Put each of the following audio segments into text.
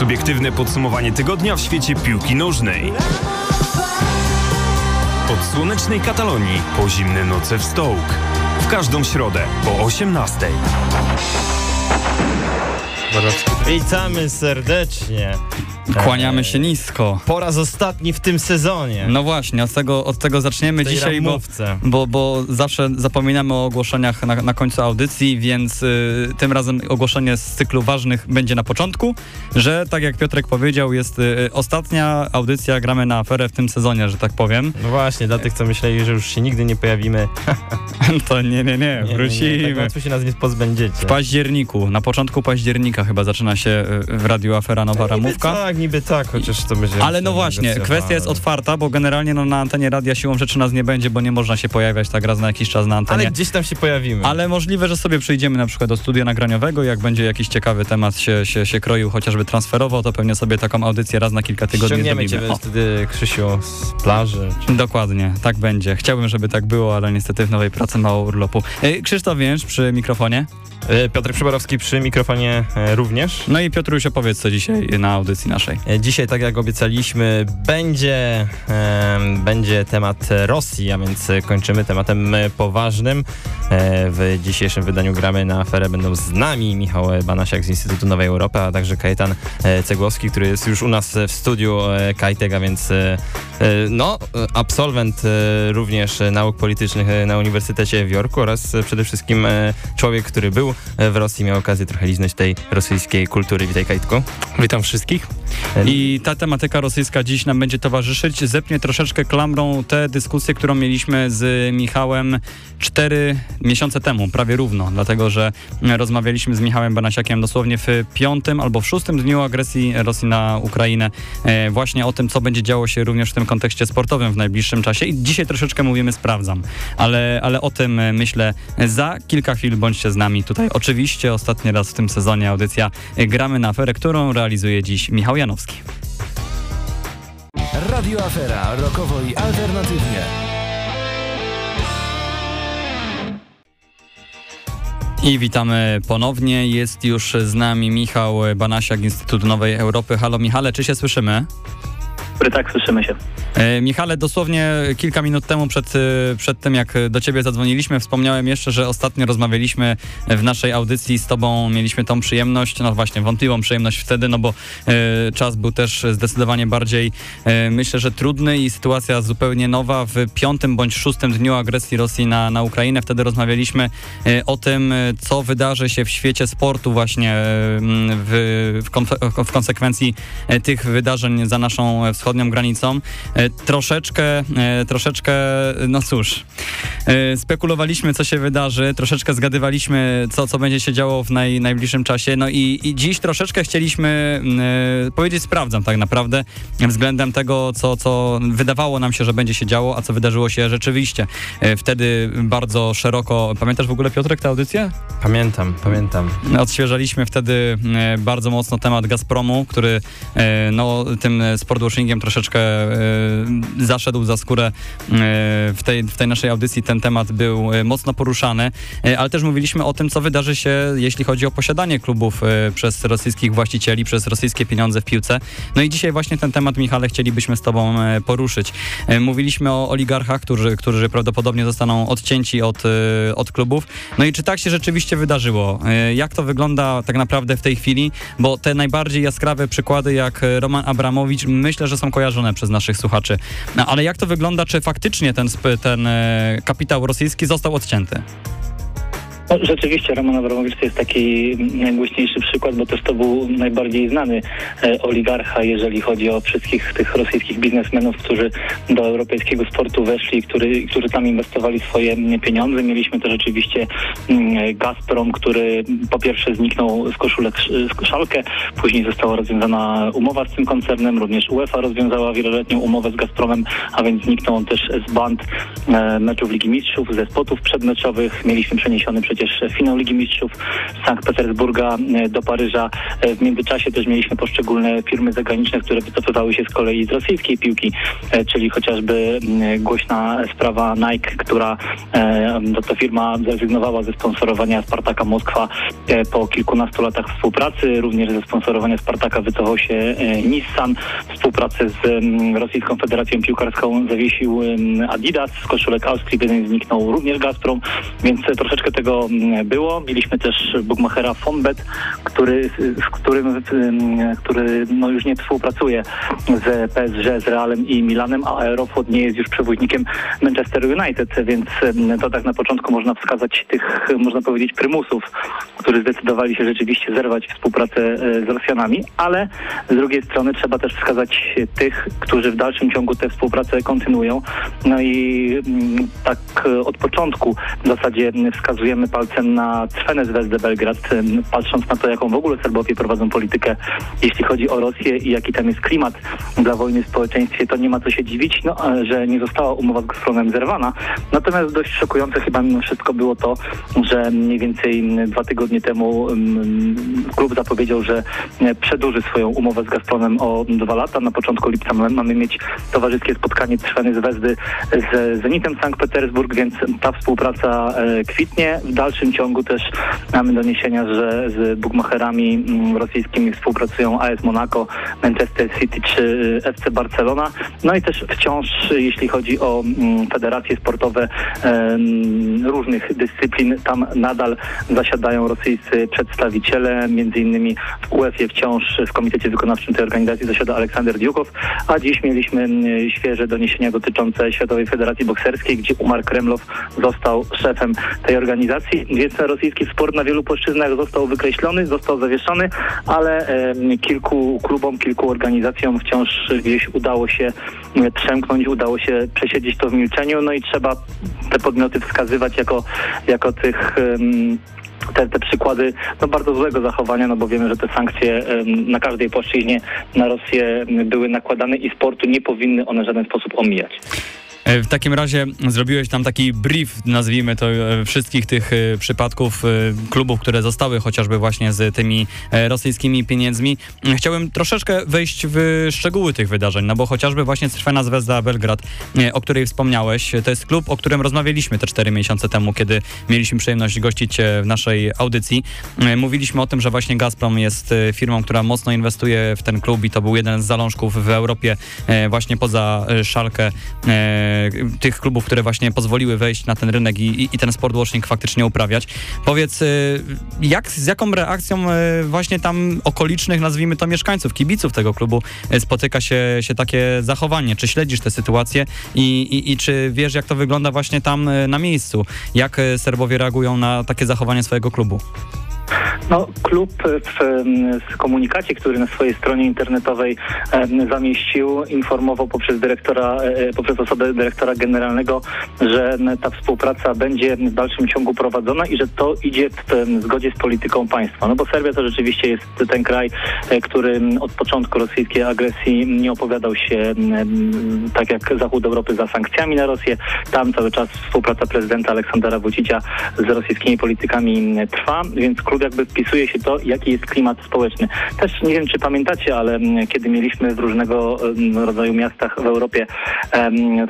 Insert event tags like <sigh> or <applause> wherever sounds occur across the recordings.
Subiektywne podsumowanie tygodnia w świecie piłki nożnej. Od słonecznej Katalonii po zimne noce w Stołk. W każdą środę po 18. Witamy serdecznie. Kłaniamy się nisko. Po raz ostatni w tym sezonie. No właśnie, od tego, od tego zaczniemy dzisiaj, bo, bo, bo zawsze zapominamy o ogłoszeniach na, na końcu audycji, więc y, tym razem ogłoszenie z cyklu ważnych będzie na początku, że tak jak Piotrek powiedział, jest y, ostatnia audycja Gramy na aferę w tym sezonie, że tak powiem. No właśnie, dla tych, co myśleli, że już się nigdy nie pojawimy. <laughs> To nie, nie, nie, Nie, wrócimy. Nie, nie, tak łatwo się nas nie pozbędziecie. w październiku, na początku października chyba zaczyna się y, w Radiu Afera nowa ramówka. Tak, niby tak, chociaż to będzie... Ale no właśnie, kwestia jest otwarta, bo generalnie no, na antenie radia siłą rzeczy nas nie będzie, bo nie można się pojawiać tak raz na jakiś czas na antenie. Ale gdzieś tam się pojawimy. Ale możliwe, że sobie przyjdziemy na przykład do studia nagraniowego, jak będzie jakiś ciekawy temat się, się, się kroił, chociażby transferowo, to pewnie sobie taką audycję raz na kilka tygodni Ściągniemy zrobimy. O, wtedy, Krzysiu, z plaży. Dokładnie, tak będzie. Chciałbym, żeby tak było, ale niestety w nowej pracy mało urlopu. E, Krzysztof Więcz przy mikrofonie. E, Piotr Przyborowski przy mikrofonie e, również. No i Piotruś opowiedz co dzisiaj na audycji naszej. E, Dzisiaj, tak jak obiecaliśmy, będzie, em, będzie temat Rosji, a więc e, kończymy tematem e, poważnym. E, w dzisiejszym wydaniu gramy na aferę będą z nami Michał Banasiak z Instytutu Nowej Europy, a także Kajetan e, Cegłowski, który jest już u nas w studiu e, Kajtek, a więc e, e, no, e, absolwent e, również nauk politycznych e, na Uniwersytecie w Jorku oraz przede wszystkim człowiek, który był w Rosji, miał okazję trochę liznąć tej rosyjskiej kultury. Witaj Kajtku. Witam wszystkich. I ta tematyka rosyjska dziś nam będzie towarzyszyć. Zepnie troszeczkę klamrą tę dyskusję, którą mieliśmy z Michałem cztery miesiące temu, prawie równo, dlatego że rozmawialiśmy z Michałem Banasiakiem dosłownie w piątym albo w szóstym dniu agresji Rosji na Ukrainę właśnie o tym, co będzie działo się również w tym kontekście sportowym w najbliższym czasie i dzisiaj troszeczkę mówimy sprawdzam, ale, ale o tym e, myślę za kilka chwil, bądźcie z nami tutaj. Oczywiście ostatni raz w tym sezonie audycja Gramy na aferę, którą realizuje dziś Michał Janowski. Radio Afera, rokowo i alternatywnie. I witamy ponownie. Jest już z nami Michał Banasiak, Instytut Nowej Europy. Halo Michale, czy się słyszymy? Tak, słyszymy się. E, Michale, dosłownie kilka minut temu przed, e, przed tym, jak do ciebie zadzwoniliśmy, wspomniałem jeszcze, że ostatnio rozmawialiśmy w naszej audycji z tobą, mieliśmy tą przyjemność, no właśnie, wątpliwą przyjemność wtedy, no bo e, czas był też zdecydowanie bardziej, e, myślę, że trudny i sytuacja zupełnie nowa w piątym bądź szóstym dniu agresji Rosji na, na Ukrainę. Wtedy rozmawialiśmy e, o tym, e, co wydarzy się w świecie sportu właśnie e, w, w, w konsekwencji e, tych wydarzeń za naszą e, wschodnią granicą. E, Troszeczkę, e, troszeczkę, no cóż, e, spekulowaliśmy, co się wydarzy, troszeczkę zgadywaliśmy, co, co będzie się działo w naj, najbliższym czasie. No i, i dziś troszeczkę chcieliśmy e, powiedzieć, sprawdzam tak naprawdę, względem tego, co, co wydawało nam się, że będzie się działo, a co wydarzyło się rzeczywiście. Wtedy bardzo szeroko, pamiętasz w ogóle Piotrek tę audycję? Pamiętam, pamiętam. Odświeżaliśmy wtedy e, bardzo mocno temat Gazpromu, który no, tym sportwashingiem troszeczkę e, zaszedł za skórę e, w tej, w tej naszej audycji. Ten temat był e, mocno poruszany, ale też mówiliśmy o tym, co wydarzy się, jeśli chodzi o posiadanie klubów przez rosyjskich właścicieli, przez rosyjskie pieniądze w piłce. No i dzisiaj właśnie ten temat, Michale, chcielibyśmy z tobą poruszyć. Mówiliśmy o oligarchach, którzy, którzy prawdopodobnie zostaną odcięci od, od klubów. No i czy tak się rzeczywiście wydarzyło? Jak to wygląda tak naprawdę w tej chwili? Bo te najbardziej jaskrawe przykłady jak Roman Abramowicz myślę, że są kojarzone przez naszych słuchaczy. No, ale jak to wygląda? Czy faktycznie ten, ten e, kapitał rosyjski został odcięty? No, rzeczywiście Roman Abramowicz to jest taki najgłośniejszy przykład, bo też to był najbardziej znany e, oligarcha, jeżeli chodzi o wszystkich tych rosyjskich biznesmenów, którzy do europejskiego sportu weszli, który, którzy tam inwestowali swoje pieniądze. Mieliśmy też oczywiście mm, Gazprom, który po pierwsze zniknął z koszulek z koszalkę, później została rozwiązana umowa z tym koncernem, również UEFA rozwiązała wieloletnią umowę z Gazpromem, a więc zniknął on też z band e, meczów Ligi Mistrzów, ze spotów przedmeczowych. Mieliśmy przeniesiony przecież przecież finał Ligi Mistrzów z Sankt Petersburga e, do Paryża. E, w międzyczasie też mieliśmy poszczególne firmy zagraniczne, które wycofywały się z kolei z rosyjskiej piłki, e, czyli chociażby m, głośna sprawa Nike, która to, firma zrezygnowała ze sponsorowania Spartaka Moskwa po kilkunastu latach współpracy. Również ze sponsorowania Spartaka wycofał się Nissan. Współpracę z em, Rosyjską Federacją Piłkarską zawiesił em, Adidas. Z koszulek Austrii jeden zniknął również Gazprom, więc troszeczkę tego było. Mieliśmy też Bugmachera Fonbet, który, z którym, który no, już nie współpracuje z PSG, z Realem i Milanem, a Aeroflot nie jest już przewoźnikiem Manchester United, więc to tak na początku można wskazać tych, można powiedzieć, prymusów, którzy zdecydowali się rzeczywiście zerwać współpracę e, z Rosjanami, ale z drugiej strony trzeba też wskazać tych, którzy w dalszym ciągu tę współpracę kontynuują. No i tak e, od początku w zasadzie wskazujemy palcem na Crvenę Zvezdę Belgrad, patrząc na to, jaką w ogóle Serbowie prowadzą politykę, jeśli chodzi o Rosję i jaki tam jest klimat dla wojny w społeczeństwie, to nie ma co się dziwić, no, e, że nie została umowa z Gazpromem zerwana. Natomiast dość szokujące chyba mimo wszystko było to, że mniej więcej dwa tygodnie temu klub zapowiedział, że e, przedłuży swoją umowę z Gazpromem o dwa lata. Na początku lipca mamy- mieć towarzyskie spotkanie Trweny z Wezdy z Zenitem Sankt Petersburg, więc ta współpraca e, kwitnie. Dalszym ciągu też mamy doniesienia, że z bugmacherami mm, rosyjskimi współpracują AS Monaco, Manchester City czy e, FC Barcelona. No i też wciąż, jeśli chodzi o mm, federacje sportowe różnych dyscyplin, tam nadal zasiadają rosyjscy przedstawiciele, między innymi w UEFA wciąż w komitecie wykonawczym tej organizacji zasiada Aleksander Diukow, a dziś mieliśmy mm, świeże doniesienia dotyczące Światowej Federacji Bokserskiej, gdzie Umar Kremlow został szefem tej organizacji, więc rosyjski sport na wielu płaszczyznach został wykreślony, został zawieszony, ale kilku klubom, kilku organizacjom wciąż gdzieś udało się mm, przemknąć, udało się przesiedzieć to w milczeniu, no i trzeba te podmioty wskazywać jako, jako tych te, te przykłady no, bardzo złego zachowania, no bo wiemy, że te sankcje em, na każdej płaszczyźnie na Rosję były nakładane i sportu nie powinny one w żaden sposób omijać. E, W takim razie zrobiłeś tam taki brief, nazwijmy to, e, wszystkich tych e, przypadków klubów, które zostały chociażby właśnie z tymi rosyjskimi pieniędzmi. Chciałem troszeczkę wejść w szczegóły tych wydarzeń, no bo chociażby właśnie Crvena Zvezda Belgrad, o której wspomniałeś, to jest klub, o którym rozmawialiśmy te cztery miesiące temu, kiedy mieliśmy przyjemność gościć w naszej audycji. Mówiliśmy o tym, że właśnie Gazprom jest firmą, która mocno inwestuje w ten klub i to był jeden z zalążków w Europie właśnie poza Szalkę tych klubów, które właśnie pozwoliły wejść na ten rynek i, i, i ten faktycznie uprawiać. Powiedz, e, jak, z jaką reakcją e, właśnie tam okolicznych, nazwijmy to mieszkańców, kibiców tego klubu e, spotyka się, się takie zachowanie? Czy śledzisz tę sytuację i, i, i czy wiesz, jak to wygląda właśnie tam e, na miejscu? Jak e, Serbowie reagują na takie zachowanie swojego klubu? No, klub w komunikacie, który na swojej stronie internetowej zamieścił, informował poprzez dyrektora, e, poprzez osobę dyrektora generalnego, że ta współpraca będzie w dalszym ciągu prowadzona i że to idzie w zgodzie z polityką państwa. No bo Serbia to rzeczywiście jest ten kraj, e, który od początku rosyjskiej agresji nie opowiadał się tak jak Zachód Europy za sankcjami na Rosję. Tam cały czas współpraca prezydenta Aleksandra Vucicia z rosyjskimi politykami trwa, więc klub jakby wpisuje się to, jaki jest klimat społeczny. Też nie wiem, czy pamiętacie, ale m, kiedy mieliśmy w różnego m, rodzaju miastach w Europie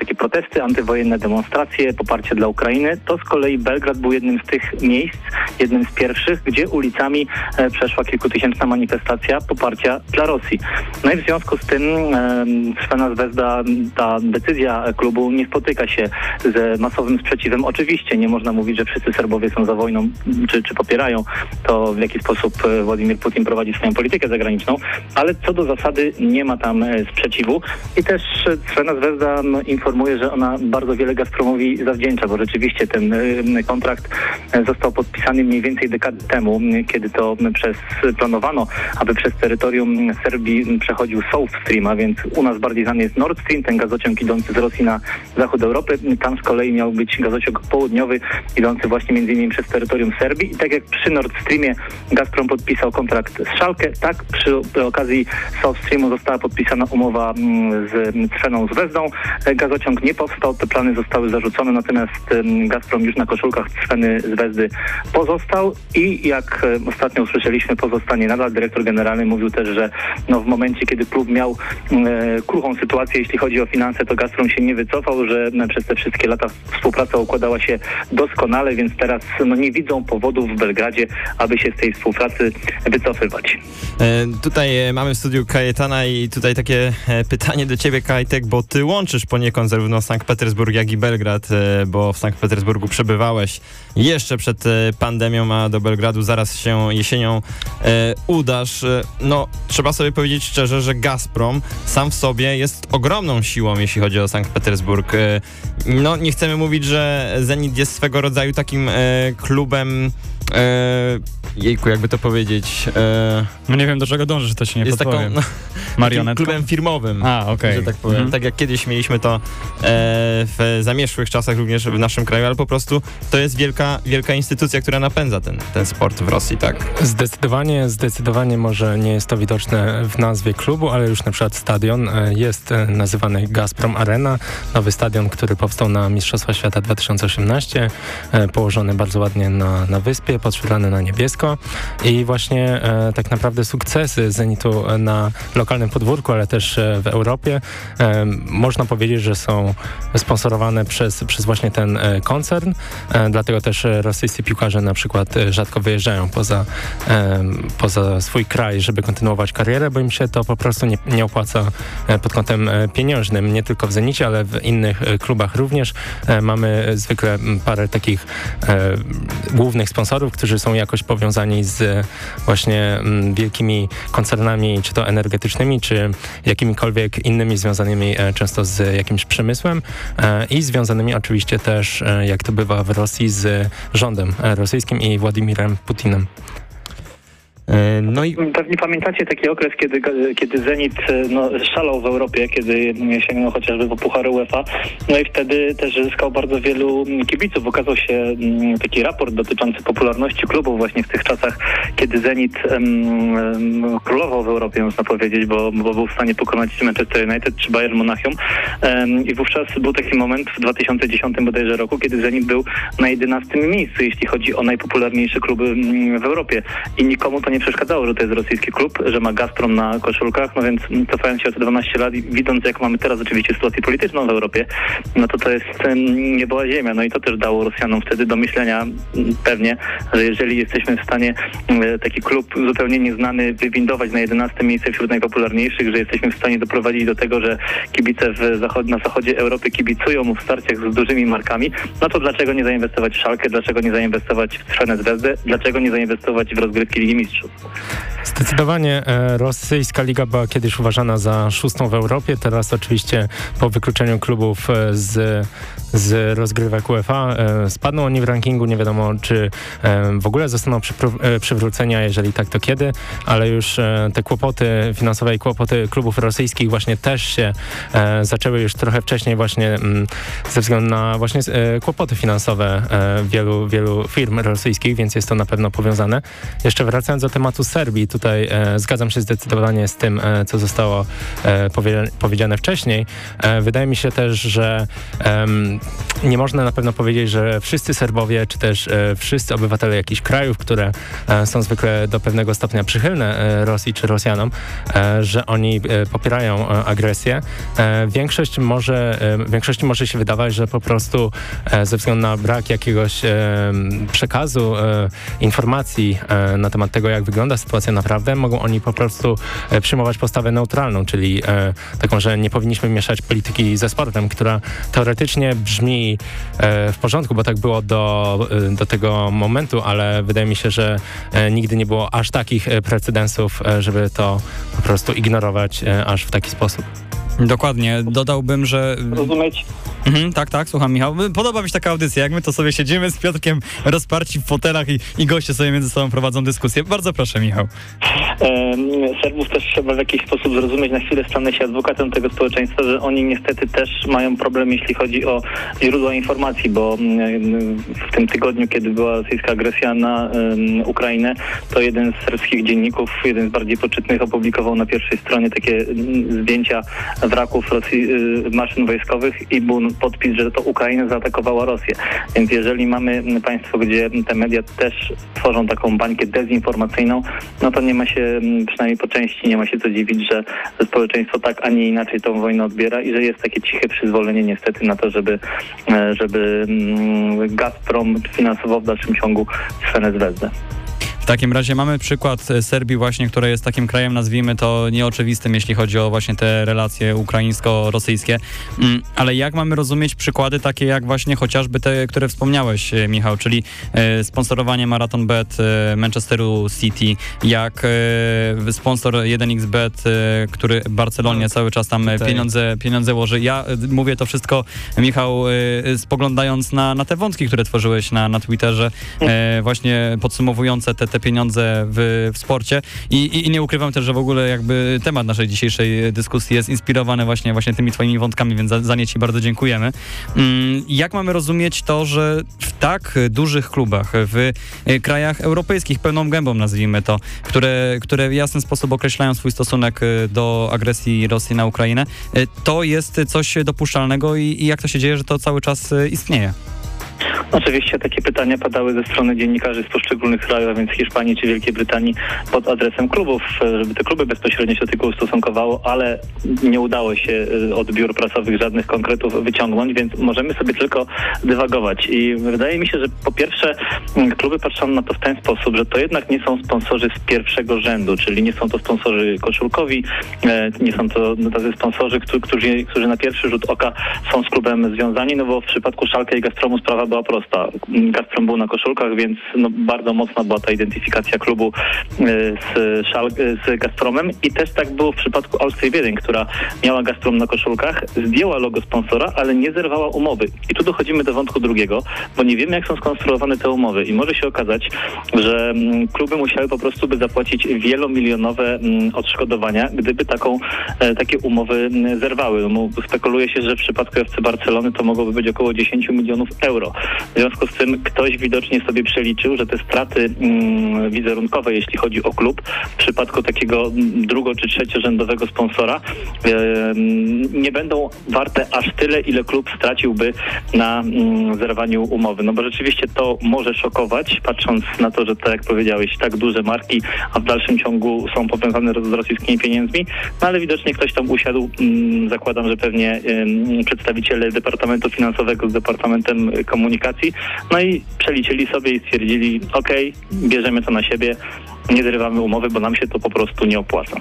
takie protesty antywojenne, demonstracje, poparcie dla Ukrainy, to z kolei Belgrad był jednym z tych miejsc, jednym z pierwszych, gdzie ulicami e, przeszła kilkutysięczna manifestacja poparcia dla Rosji. No i w związku z tym em, Svena Zvezda, ta decyzja klubu nie spotyka się z masowym sprzeciwem. Oczywiście nie można mówić, że wszyscy Serbowie są za wojną, czy, czy popierają to, w jaki sposób e, Władimir Putin prowadzi swoją politykę zagraniczną, ale co do zasady nie ma tam e, sprzeciwu i też e, Svena Zvezda m, informuje, że ona bardzo wiele Gazpromowi zawdzięcza, bo rzeczywiście ten kontrakt został podpisany mniej więcej dekadę temu, kiedy to przez planowano, aby przez terytorium Serbii przechodził South Stream, a więc u nas bardziej znany jest Nord Stream, ten gazociąg idący z Rosji na zachód Europy. Tam z kolei miał być gazociąg południowy idący właśnie między innymi przez terytorium Serbii i tak jak przy Nord Streamie Gazprom podpisał kontrakt z Szalkę. Tak, przy okazji South Streamu została podpisana umowa mm, z Trzeną z Wezdą. Gazociąg nie powstał, te plany zostały zarzucone, natomiast Gazprom już na koszulkach Trzeny z Wezdy pozostał i jak ostatnio usłyszeliśmy, pozostanie nadal. Dyrektor generalny mówił też, że no, w momencie, kiedy klub miał e, kruchą sytuację, jeśli chodzi o finanse, to Gazprom się nie wycofał, że no, przez te wszystkie lata współpraca układała się doskonale, więc teraz no, nie widzą powodów w Belgradzie, aby się z tej współpracy wycofywać. E, tutaj e, mamy w studiu Kajetana i tutaj takie e, pytanie do ciebie, Kajtek, bo ty łączysz poniekąd zarówno Sankt Petersburg, jak i Belgrad, bo w Sankt Petersburgu przebywałeś jeszcze przed pandemią, a do Belgradu zaraz się jesienią udasz. No, trzeba sobie powiedzieć szczerze, że Gazprom sam w sobie jest ogromną siłą, jeśli chodzi o Sankt Petersburg. No, nie chcemy mówić, że Zenit jest swego rodzaju takim klubem jejku, jakby to powiedzieć. E, no nie wiem, do czego dążysz, to się nie jest podpowiem. taką, no, <laughs> klubem firmowym. A, okej. Okay. Że tak powiem. Mhm. Tak jak kiedyś mieliśmy to e, w zamieszłych czasach również w naszym kraju, ale po prostu to jest wielka, wielka instytucja, która napędza ten, ten sport w Rosji, tak? Zdecydowanie, zdecydowanie może nie jest to widoczne w nazwie klubu, ale już na przykład stadion e, jest e, nazywany Gazprom Arena, nowy stadion, który powstał na Mistrzostwa Świata 2018, e, położony bardzo ładnie na, na wyspie, podświetlane na niebiesko i właśnie e, tak naprawdę sukcesy Zenitu na lokalnym podwórku, ale też e, w Europie e, można powiedzieć, że są sponsorowane przez, przez właśnie ten e, koncern, e, dlatego też rosyjscy piłkarze na przykład e, rzadko wyjeżdżają poza, poza swój kraj, żeby kontynuować karierę, bo im się to po prostu nie, nie opłaca pod kątem pieniężnym, nie tylko w Zenicie, ale w innych klubach również. Mamy zwykle parę takich głównych sponsorów, którzy są jakoś powiązani z właśnie mm, wielkimi koncernami, czy to energetycznymi, czy jakimikolwiek innymi związanymi e, często z jakimś przemysłem e, i związanymi oczywiście też, e, jak to bywa w Rosji, z rządem rosyjskim i Władimirem Putinem. E, no i pewnie pamiętacie taki okres, kiedy, kiedy Zenit e, no, szalał w Europie, kiedy sięgnął chociażby po Puchar UEFA. No i wtedy też zyskał bardzo wielu kibiców. Ukazał się mm, taki raport dotyczący popularności klubów właśnie w tych czasach, kiedy Zenit um, królował w Europie, można powiedzieć, bo, bo był w stanie pokonać Manchester United czy Bayern Monachium. Um, I wówczas był taki moment w 2010 bodajże roku, kiedy Zenit był na 11 miejscu, jeśli chodzi o najpopularniejsze kluby mm, w Europie. I nikomu to nie przeszkadzało, że to jest rosyjski klub, że ma Gazprom na koszulkach, no więc cofając się o te 12 lat i widząc jak mamy teraz oczywiście sytuację polityczną w Europie, no to to jest nie była ziemia. No i to też dało Rosjanom wtedy do myślenia pewnie, że jeżeli jesteśmy w stanie taki klub zupełnie nieznany wywindować na 11 miejsce wśród najpopularniejszych, że jesteśmy w stanie doprowadzić do tego, że kibice zachod na zachodzie Europy kibicują mu w starciach z dużymi markami, no to dlaczego nie zainwestować w Szalkę, dlaczego nie zainwestować w Strzenę Zvezdę, dlaczego nie zainwestować w rozgrywki Ligi Mistrzów? Zdecydowanie e, rosyjska liga była kiedyś uważana za szóstą w Europie, teraz oczywiście po wykluczeniu klubów e, z z rozgrywek UEFA. E, spadną oni w rankingu, nie wiadomo czy w ogóle zostaną przywróceni, a jeżeli tak to kiedy, ale już te kłopoty finansowe i kłopoty klubów rosyjskich właśnie też się zaczęły już trochę wcześniej właśnie mm, ze względu na właśnie kłopoty finansowe wielu, wielu firm rosyjskich, więc jest to na pewno powiązane. Jeszcze wracając do tematu Serbii, tutaj zgadzam się zdecydowanie z tym, co zostało powiedziane wcześniej. Wydaje mi się też, że nie można na pewno powiedzieć, że wszyscy Serbowie, czy też e, wszyscy obywatele jakichś krajów, które e, są zwykle do pewnego stopnia przychylne e, Rosji czy Rosjanom, e, że oni e, popierają e, agresję. większość może, większości może się wydawać, że po prostu ze względu na brak jakiegoś przekazu, informacji na temat tego, jak wygląda sytuacja naprawdę, mogą oni po prostu przyjmować postawę neutralną, czyli taką, że nie powinniśmy mieszać polityki ze sportem, która teoretycznie brzmi e, w porządku, bo tak było do, e, do tego momentu, ale wydaje mi się, że e, nigdy nie było aż takich precedensów, żeby to po prostu ignorować aż w taki sposób. Dokładnie. Dodałbym, że... Rozumieć? Mhm, tak, tak, słucham Michał. Podoba mi się taka audycja, jak my to sobie siedzimy z Piotrkiem rozparci w fotelach i, i goście sobie między sobą prowadzą dyskusję. Bardzo proszę, Michał. Serbów też trzeba w jakiś sposób zrozumieć. Na chwilę stanę się adwokatem tego społeczeństwa, że oni niestety też mają problem, jeśli chodzi o źródła informacji, bo w tym tygodniu, kiedy była rosyjska agresja na Ukrainę, to jeden z serbskich dzienników, jeden z bardziej poczytnych opublikował na pierwszej stronie takie zdjęcia wraków Rosji, y, maszyn wojskowych i był podpis, że to Ukraina zaatakowała Rosję. Więc jeżeli mamy państwo, gdzie te media też tworzą taką bańkę dezinformacyjną, no to nie ma się, przynajmniej po części nie ma się co dziwić, że społeczeństwo tak, a nie inaczej tą wojnę odbiera i że jest takie ciche przyzwolenie niestety na to, żeby, e, żeby Gazprom finansował w dalszym ciągu. W takim razie mamy przykład e, Serbii właśnie, która jest takim krajem, nazwijmy to nieoczywistym, jeśli chodzi o właśnie te relacje ukraińsko-rosyjskie. Mm, ale jak mamy rozumieć przykłady takie jak właśnie chociażby te, które wspomniałeś, e, Michał, czyli e, sponsorowanie Marathon Bet Manchesteru City, jak sponsor 1xBet, który Barcelonie tak. cały czas tam pieniądze, pieniądze łoży. Ja mówię to wszystko, Michał, spoglądając na, na te wątki, które tworzyłeś na, na Twitterze, właśnie podsumowujące te, te pieniądze w, w sporcie I, i, I, nie ukrywam też, że w ogóle jakby temat naszej dzisiejszej dyskusji jest inspirowany właśnie, właśnie tymi twoimi wątkami, więc za, za nie ci bardzo dziękujemy. Mm, jak mamy rozumieć to, że w tak dużych klubach, w e, krajach europejskich, pełną gębą nazwijmy to, które, które w jasny sposób określają swój stosunek e, do agresji Rosji na Ukrainę, e, to jest coś dopuszczalnego i, i jak to się dzieje, że to cały czas istnieje? Oczywiście takie pytania padały ze strony dziennikarzy z poszczególnych krajów, a więc Hiszpanii czy Wielkiej Brytanii pod adresem klubów, żeby te kluby bezpośrednio się do tego ustosunkowało, ale nie udało się y, od biur prasowych żadnych konkretów wyciągnąć, więc możemy sobie tylko dywagować. I wydaje mi się, że po pierwsze mm, kluby patrzą na to w ten sposób, że to jednak nie są sponsorzy z pierwszego rzędu, czyli nie są to sponsorzy koszulkowi, e, nie są to tacy sponsorzy, którzy, którzy na pierwszy rzut oka są z klubem związani, no bo w przypadku Szalka i Gazpromu sprawa była prosta. Gazprom był na koszulkach, więc no, bardzo mocna była ta identyfikacja klubu e, z, Szal z Gazpromem i też tak było w przypadku Austrii Wiedeń, która miała Gazprom na koszulkach, zdjęła logo sponsora, ale nie zerwała umowy. I tu dochodzimy do wątku drugiego, bo nie wiemy jak są skonstruowane te umowy i może się okazać, że mm, kluby musiały po prostu by zapłacić wielomilionowe mm, odszkodowania, gdyby taką, e, takie umowy mm, zerwały. Spekuluje się, że w przypadku FC Barcelony to mogłoby być około 10 milionów euro. W związku z tym ktoś widocznie sobie przeliczył, że te straty mm, wizerunkowe, jeśli chodzi o klub, w przypadku takiego mm, drugo- czy trzeciorzędowego sponsora, nie będą warte aż tyle, ile klub straciłby na mm, zerwaniu umowy. No bo rzeczywiście to może szokować, patrząc na to, że tak jak powiedziałeś, tak duże marki, a w dalszym ciągu są powiązane z rosyjskimi pieniędzmi, no ale widocznie ktoś tam usiadł, zakładam, że pewnie przedstawiciele Departamentu Finansowego z Departamentem Komunikacji no i przeliczyli sobie i stwierdzili, ok, bierzemy to na siebie, nie zrywamy umowy, bo nam się to po prostu nie opłaca.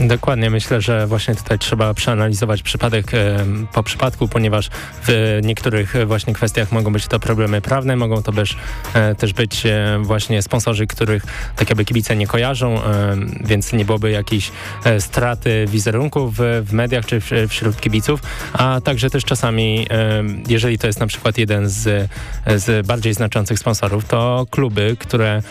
Dokładnie, myślę, że właśnie tutaj trzeba przeanalizować przypadek e, po przypadku, ponieważ w niektórych właśnie kwestiach mogą być to problemy prawne, mogą to być, e, też być e, właśnie sponsorzy, których tak jakby kibice nie kojarzą, więc nie byłoby jakiejś straty wizerunku w, w mediach czy wśród kibiców, a także też czasami, jeżeli to jest na przykład jeden z, z bardziej znaczących sponsorów, to kluby, które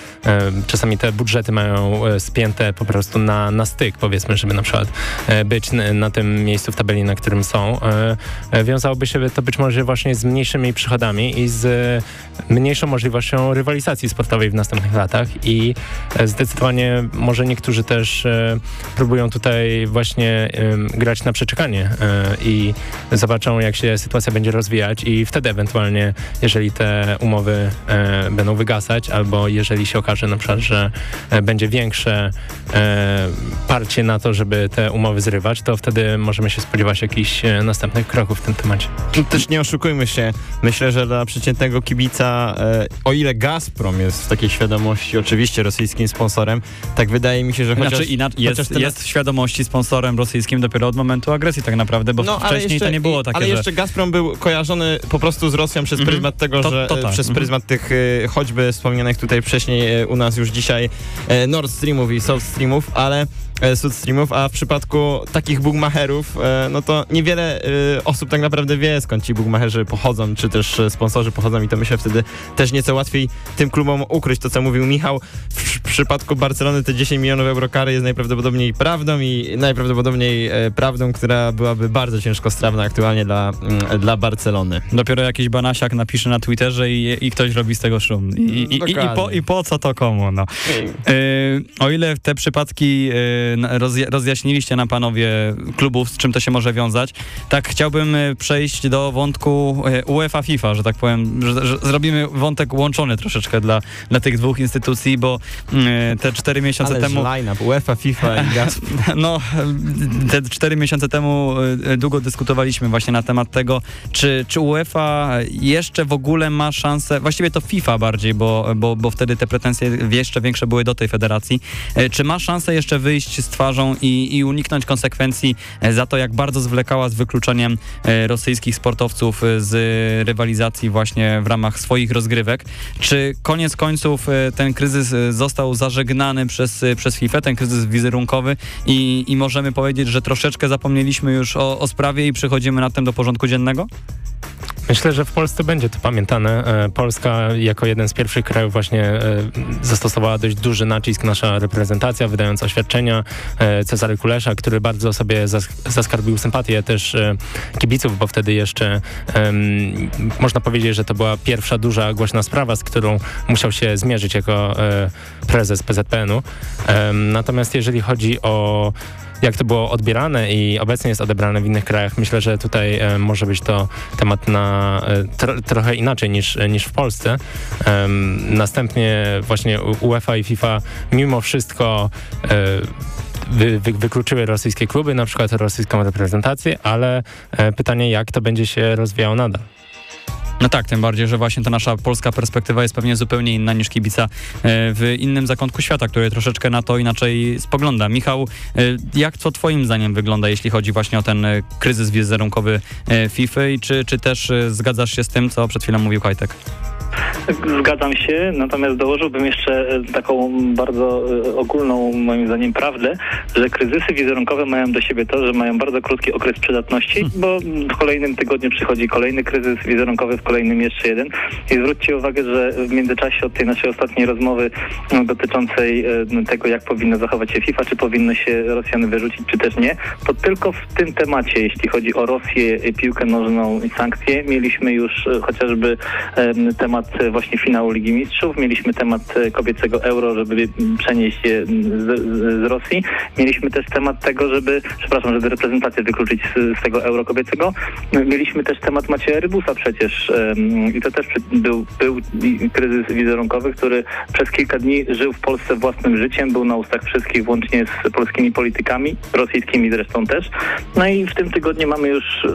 czasami te budżety mają spięte po prostu na, na styk, powiedzmy, żeby na przykład e, być na tym miejscu w tabeli, na którym są, e, e, wiązałoby się to być może właśnie z mniejszymi przychodami i z mniejszą możliwością rywalizacji sportowej w następnych latach i zdecydowanie może niektórzy też próbują tutaj właśnie grać na przeczekanie i zobaczą jak się sytuacja będzie rozwijać i wtedy ewentualnie, jeżeli te umowy będą wygasać albo jeżeli się okaże na przykład, że będzie większe parcie na to, żeby te umowy zrywać, to wtedy możemy się spodziewać jakichś e, następnych kroków w tym temacie. Tu też nie oszukujmy się. Myślę, że dla przeciętnego kibica, e, o ile Gazprom jest w takiej świadomości oczywiście rosyjskim sponsorem, tak wydaje mi się, że chociaż... Znaczy, inaczej, jest, chociaż jest w świadomości sponsorem rosyjskim dopiero od momentu agresji tak naprawdę, bo no, wcześniej jeszcze, to nie było takie, Ale jeszcze Gazprom był kojarzony po prostu z Rosją przez mm -hmm. pryzmat tego, to, że to tak. przez mm -hmm. pryzmat tych e, choćby wspomnianych tutaj wcześniej u nas już dzisiaj Nord Streamów i South Streamów, ale E, Streamów, a w przypadku takich bookmacherów, e, no to niewiele e, osób tak naprawdę wie, skąd ci bookmacherzy pochodzą, czy też sponsorzy pochodzą i to myślę wtedy też nieco łatwiej tym klubom ukryć to, co mówił Michał. W przypadku Barcelony te 10 milionów euro kary jest najprawdopodobniej prawdą i najprawdopodobniej e, prawdą, która byłaby bardzo ciężko strawna aktualnie dla, mm, dla Barcelony. Dopiero jakiś banasiak napisze na Twitterze i, i ktoś robi z tego szum. I, i, i, po, po co to komu? No. E, o ile te przypadki e, rozja rozjaśniliście na panowie klubów, z czym to się może wiązać, tak chciałbym e, przejść do wątku e, UEFA FIFA, że tak powiem, że, że zrobimy wątek łączony troszeczkę dla, dla tych dwóch instytucji, bo mm, te cztery miesiące Ależ temu... line-up, UEFA, FIFA i <laughs> Gazprom. No, te cztery miesiące temu e, długo dyskutowaliśmy właśnie na temat tego, czy, czy UEFA jeszcze w ogóle ma szansę, właściwie to FIFA bardziej, bo, bo, bo wtedy te pretensje jeszcze większe były do tej federacji, czy ma szansę jeszcze wyjść z twarzą i, i uniknąć konsekwencji za to, jak bardzo zwlekała z wykluczeniem rosyjskich sportowców z rywalizacji właśnie w ramach swoich rozgrywek. Czy koniec końców e, ten kryzys e, został zażegnany przez, e, przez FIFA, ten kryzys wizerunkowy i, i możemy powiedzieć, że troszeczkę zapomnieliśmy już o, o sprawie i przechodzimy nad tym do porządku dziennego? Myślę, że w Polsce będzie to pamiętane. Polska jako jeden z pierwszych krajów właśnie zastosowała dość duży nacisk nasza reprezentacja, wydając oświadczenia. Cezary Kulesza, który bardzo sobie zaskarbił sympatię też kibiców, bo wtedy jeszcze można powiedzieć, że to była pierwsza duża głośna sprawa, z którą musiał się zmierzyć jako e, prezes PZPN-u. natomiast jeżeli chodzi o jak to było odbierane i obecnie jest odebrane w innych krajach. Myślę, że tutaj e, może być to temat na e, tro, trochę inaczej niż, niż w Polsce. E, następnie właśnie UEFA i FIFA mimo wszystko wy, wy, wykluczyły rosyjskie kluby, na przykład rosyjską reprezentację, ale e, pytanie jak to będzie się rozwijało nadal. No tak, tym bardziej, że właśnie ta nasza polska perspektywa jest pewnie zupełnie inna niż kibica e, w innym zakątku świata, który troszeczkę na to inaczej spogląda. Michał, e, jak to twoim zdaniem wygląda, jeśli chodzi właśnie o ten kryzys wizerunkowy FIFA i czy, czy też zgadzasz się z tym, co przed chwilą mówił Kajtek? Zgadzam się, natomiast dołożyłbym jeszcze e, taką bardzo e, ogólną, moim zdaniem, prawdę, że kryzysy wizerunkowe mają do siebie to, że mają bardzo krótki okres przydatności, hmm. bo w kolejnym tygodniu przychodzi kolejny kryzys wizerunkowy, w kolejnym jeszcze jeden. I zwróćcie uwagę, że w międzyczasie od tej naszej ostatniej rozmowy no, dotyczącej e, tego, jak powinno zachować się FIFA, czy powinno się Rosjany wyrzucić, czy też nie, to tylko w tym temacie, jeśli chodzi o Rosję, piłkę nożną i sankcje, mieliśmy już chociażby temat temat e, właśnie finału Ligi Mistrzów, mieliśmy temat e, kobiecego euro, żeby przenieść je z, z Rosji. Mieliśmy też temat tego, żeby, przepraszam, żeby reprezentację wykluczyć z, z tego euro kobiecego. Mieliśmy też temat Macieja Rybusa przecież i to też był, był kryzys wizerunkowy, który przez kilka dni żył w Polsce własnym życiem, był na ustach wszystkich, włącznie z polskimi politykami, rosyjskimi zresztą też. No i w tym tygodniu mamy już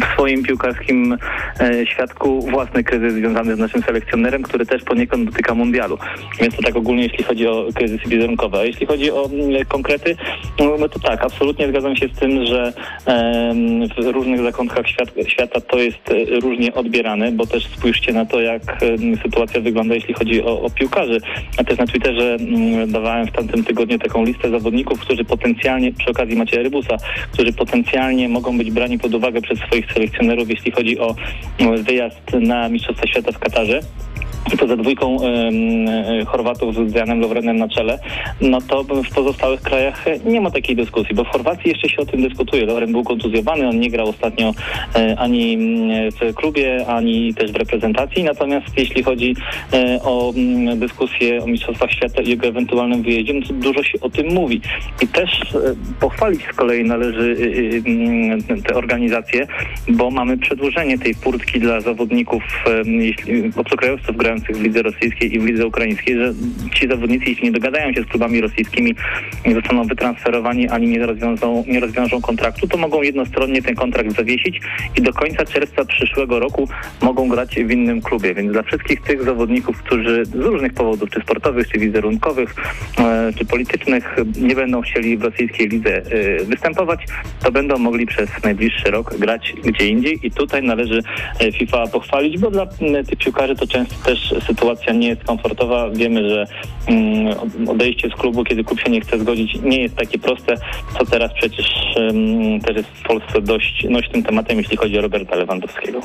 w swoim piłkarskim e, świadku własny kryzys związany z naszym selekcjonerem, który też poniekąd dotyka mundialu. Więc to tak ogólnie, jeśli chodzi o kryzysy wizerunkowe. A jeśli chodzi o mm, konkrety, no, no to tak, absolutnie zgadzam się z tym, że w różnych zakątkach świat, świata to jest e, różnie odbierane, bo też spójrzcie na to, jak sytuacja wygląda, jeśli chodzi o, o piłkarzy. A też na Twitterze mm, dawałem w tamtym tygodniu taką listę zawodników, którzy potencjalnie, przy okazji Macieja Rybusa, którzy potencjalnie mogą być brani pod uwagę przez swoich selekcjonerów, jeśli chodzi o wyjazd na Mistrzostwa Świata w Katarze poza dwójką y, Chorwatów z Janem Lovrenem na czele, no to w pozostałych krajach nie ma takiej dyskusji, bo w Chorwacji jeszcze się o tym dyskutuje. Lovren był kontuzjowany, on nie grał ostatnio y, ani w klubie, ani też w reprezentacji, natomiast jeśli chodzi y, o dyskusję o Mistrzostwach Świata i jego ewentualnym wyjeździe, no to dużo się o tym mówi. I też pochwalić z kolei należy te organizacje, bo mamy przedłużenie tej furtki dla zawodników, jeśli obcokrajowców grających w lidze rosyjskiej i w lidze ukraińskiej, że ci zawodnicy, jeśli nie dogadają się z klubami rosyjskimi, nie zostaną wytransferowani ani nie rozwiążą, nie rozwiążą kontraktu, to mogą jednostronnie ten kontrakt zawiesić i do końca czerwca przyszłego roku mogą grać w innym klubie. Więc dla wszystkich tych zawodników, którzy z różnych powodów, czy sportowych, czy wizerunkowych, e, czy politycznych, nie będą chcieli w rosyjskiej lidze e, występować, to będą mogli przez najbliższy rok grać gdzie indziej i tutaj należy e, FIFA pochwalić, bo dla tych piłkarzy to często też sytuacja nie jest komfortowa. Wiemy, że mm, odejście z klubu, kiedy klub się nie chce zgodzić, nie jest takie proste, co teraz przecież też jest w Polsce dość nośnym tematem, jeśli chodzi o Roberta Lewandowskiego.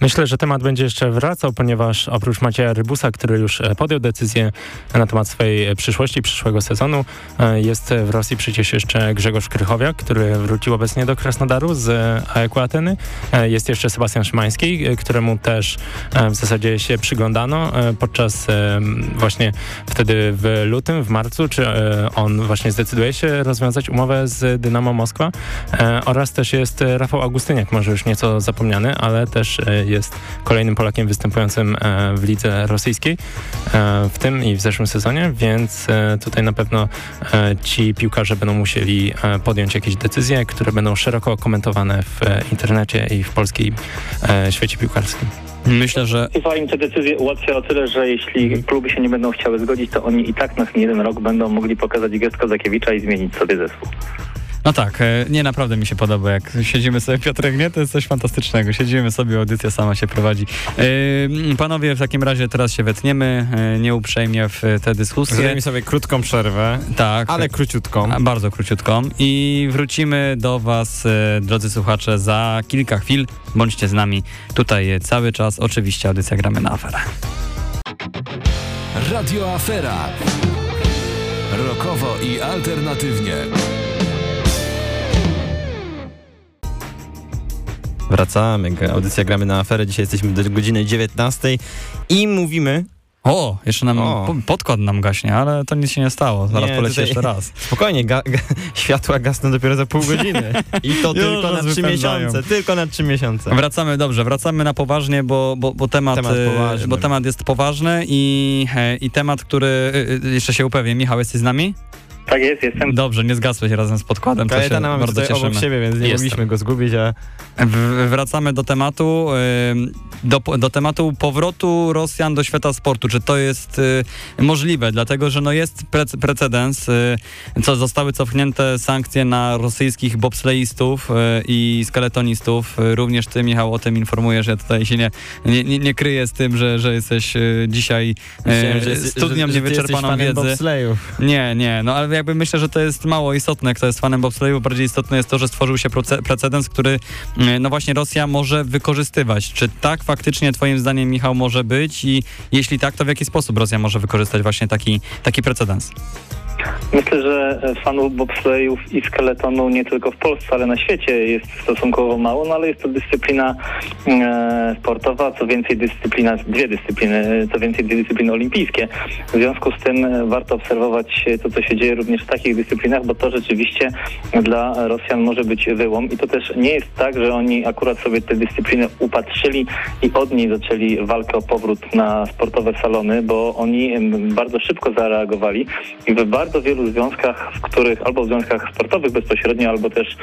Myślę, że temat będzie jeszcze wracał, ponieważ oprócz Macieja Rybusa, który już e, podjął decyzję na temat swojej e, przyszłości, przyszłego sezonu, e, jest w Rosji przecież jeszcze Grzegorz Krychowiak, który wrócił obecnie do Krasnodaru z AEK Ateny. Jest jeszcze Sebastian Szymański, któremu też w zasadzie się przyglądano podczas właśnie wtedy w lutym, w marcu, czy on właśnie zdecyduje się rozwiązać umowę z Dynamo Moskwa. Oraz też jest Rafał Augustyniak, może już nieco zapomniany, ale też jest kolejnym Polakiem występującym e, w lidze rosyjskiej e, w tym i w zeszłym sezonie, więc e, tutaj na pewno ci piłkarze będą musieli podjąć jakieś decyzje, które będą szeroko komentowane w internecie i w polskiej świecie piłkarskim. Myślę, że... Chyba im te decyzje ułatwia o tyle, że jeśli kluby się nie będą chciały zgodzić, to oni i tak na jeden rok będą mogli pokazać gest Kozakiewicza i zmienić sobie zespół. No tak, e, nie naprawdę mi się podoba, jak siedzimy sobie, Piotrek, nie? To jest coś fantastycznego. Siedzimy sobie, audycja sama się prowadzi. Yy, panowie, w takim razie teraz się wetniemy, yy, nieuprzejmie w te dyskusje. Zrobimy sobie krótką przerwę. Tak. Ale króciutką. A, bardzo króciutką. I wrócimy do was, yy, drodzy słuchacze, za kilka chwil. Bądźcie z nami tutaj cały czas. Oczywiście audycja Gramy na Aferę. Radio Afera. Rokowo i alternatywnie. Wracamy. Audycja gramy na aferę. Dzisiaj jesteśmy do godziny 19 i mówimy o, jeszcze nam o. podkład nam gaśnie, ale to nic się nie stało. Zaraz nie, poleci jeszcze raz. <laughs> Spokojnie, ga, ga, światła gasną dopiero za pół godziny. I to <laughs> tylko na trzy miesiące. Tylko na trzy miesiące. Wracamy, dobrze, wracamy na poważnie, bo, bo, bo, temat, temat bo temat jest poważny i, e, i temat, który e, e, jeszcze się upewnię. Michał, jesteś z nami? Tak jest, jestem. Dobrze, nie zgasłeś razem z podkładem. Kajetana mamy bardzo cieszymy. obok siebie, więc nie jestem. mogliśmy go zgubić, a... Wracamy do tematu, do, do tematu powrotu Rosjan do świata sportu. Czy to jest y, możliwe? Dlatego, że no jest pre precedens, y, co zostały cofnięte sankcje na rosyjskich bobsleistów y, i skeletonistów. Również ty, Michał, o tym informujesz. Ja tutaj się nie, nie, nie, nie kryję z tym, że, że jesteś dzisiaj Myślałem, że studnią że, niewyczerpaną wiedzę. Nie, nie, no ale jakby myślę, że to jest mało istotne, kto jest fanem bobsleju. Bardziej istotne jest to, że stworzył się precedens, który no właśnie Rosja może wykorzystywać. Czy tak faktycznie twoim zdaniem, Michał, może być i jeśli tak, to w jaki sposób Rosja może wykorzystać właśnie taki, taki precedens? Myślę, że fanów bobslejów i skeletonu nie tylko w Polsce, ale na świecie jest stosunkowo mało, no ale jest to dyscyplina e, sportowa, co więcej dyscyplina, dwie dyscypliny, co więcej dwie dyscypliny olimpijskie. W związku z tym warto obserwować to, co się dzieje również w takich dyscyplinach, bo to rzeczywiście dla Rosjan może być wyłom. I to też nie jest tak, że oni akurat sobie te dyscypliny upatrzyli i od niej zaczęli walkę o powrót na sportowe salony, bo oni bardzo szybko zareagowali i w bardzo bardzo wielu związkach, w których albo w związkach sportowych bezpośrednio, albo też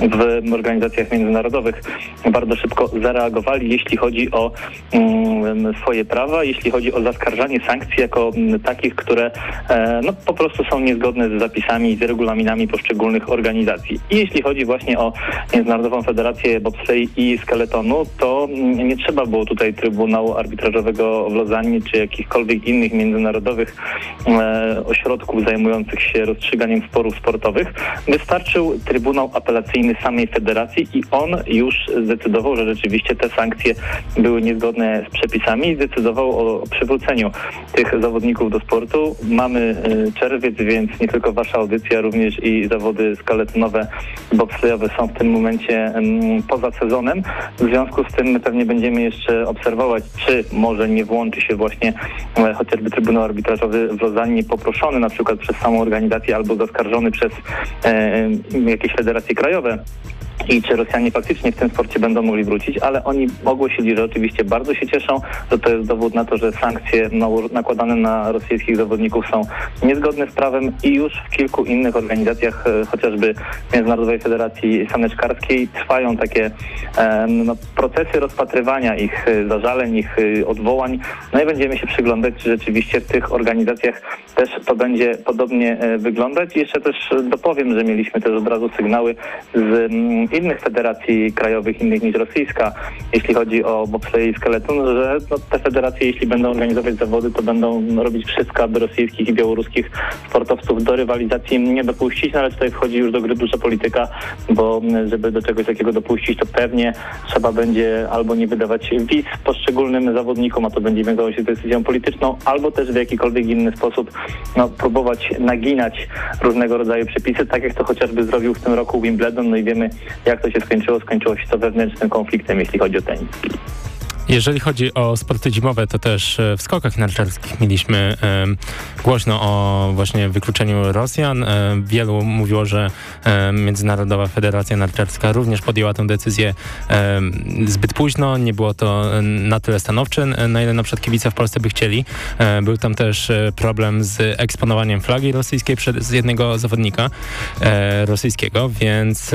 w organizacjach międzynarodowych bardzo szybko zareagowali, jeśli chodzi o um, swoje prawa, jeśli chodzi o zaskarżanie sankcji jako um, takich, które e, no, po prostu są niezgodne z zapisami i z regulaminami poszczególnych organizacji. I jeśli chodzi właśnie o Międzynarodową Federację Bobsleigh i Skeletonu, to um, nie trzeba było tutaj Trybunału Arbitrażowego w Lozannie czy jakichkolwiek innych międzynarodowych e, ośrodków zajmujących się rozstrzyganiem sporów sportowych. Wystarczył Trybunał Apelacyjny samej federacji i on już zdecydował, że rzeczywiście te sankcje były niezgodne z przepisami i zdecydował o przywróceniu tych zawodników do sportu. Mamy y, czerwiec, więc nie tylko wasza audycja, również i zawody skaletonowe, bobslejowe są w tym momencie poza sezonem. W związku z tym my pewnie będziemy jeszcze obserwować, czy może nie włączy się właśnie e, chociażby Trybunał Arbitrażowy w Lozannie poproszony na przykład przez samą organizację albo zaskarżony przez e, jakieś federacje krajowe i czy Rosjanie faktycznie w tym sporcie będą mogli wrócić, ale oni ogłosili, że oczywiście bardzo się cieszą, że to jest dowód na to, że sankcje nakładane na rosyjskich zawodników są niezgodne z prawem i już w kilku innych organizacjach, e, chociażby Międzynarodowej Federacji Saneczkarskiej trwają takie e, no, procesy rozpatrywania ich e, zażaleń, ich odwołań. No i będziemy się przyglądać, czy rzeczywiście w tych organizacjach też to będzie podobnie wyglądać. I jeszcze też dopowiem, że mieliśmy też od razu sygnały z mm, innych federacji krajowych, innych niż rosyjska, jeśli chodzi o bobsleje i skeleton, że no, te federacje, jeśli będą organizować zawody, to będą robić wszystko, aby rosyjskich i białoruskich sportowców do rywalizacji nie dopuścić, no ale tutaj wchodzi już do gry duża polityka, bo żeby do czegoś takiego dopuścić, to pewnie trzeba będzie albo nie wydawać wiz poszczególnym zawodnikom, a to będzie wiązało się z decyzją polityczną, albo też w jakikolwiek inny sposób no, próbować naginać różnego rodzaju przepisy, tak jak to chociażby zrobił w tym roku Wimbledon, no i wiemy jak to się skończyło. Skończyło się to wewnętrznym konfliktem, jeśli chodzi o tenis. Jeżeli chodzi o sporty zimowe, to też e, w skokach narciarskich mieliśmy e, głośno o właśnie wykluczeniu Rosjan. E, wielu mówiło, że e, Międzynarodowa Federacja Narciarska również podjęła tę decyzję e, zbyt późno. Nie było to na tyle stanowcze, na ile na przykład kibice w Polsce by chcieli. E, był tam też problem z eksponowaniem flagi rosyjskiej przez jednego zawodnika rosyjskiego, więc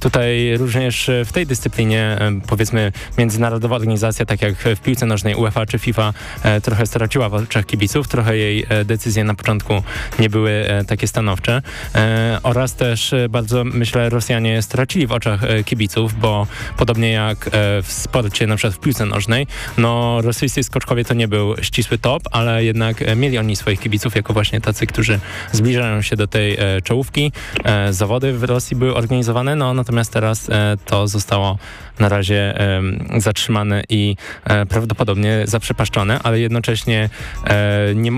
tutaj również w tej dyscyplinie powiedzmy międzynarodowa organizacja tak jak w piłce nożnej UEFA czy FIFA, e, trochę straciła w oczach kibiców, trochę jej e, decyzje na początku nie były e, takie stanowcze oraz też bardzo, myślę, Rosjanie stracili w oczach kibiców, bo podobnie jak w sporcie, na przykład w piłce nożnej, no rosyjscy skoczkowie to nie był ścisły top, ale jednak mieli oni swoich kibiców jako właśnie tacy, którzy zbliżają się do tej czołówki. Zawody w Rosji były organizowane, no natomiast teraz to zostało na razie zatrzymane i e, prawdopodobnie zaprzepaszczone, ale jednocześnie e, nie,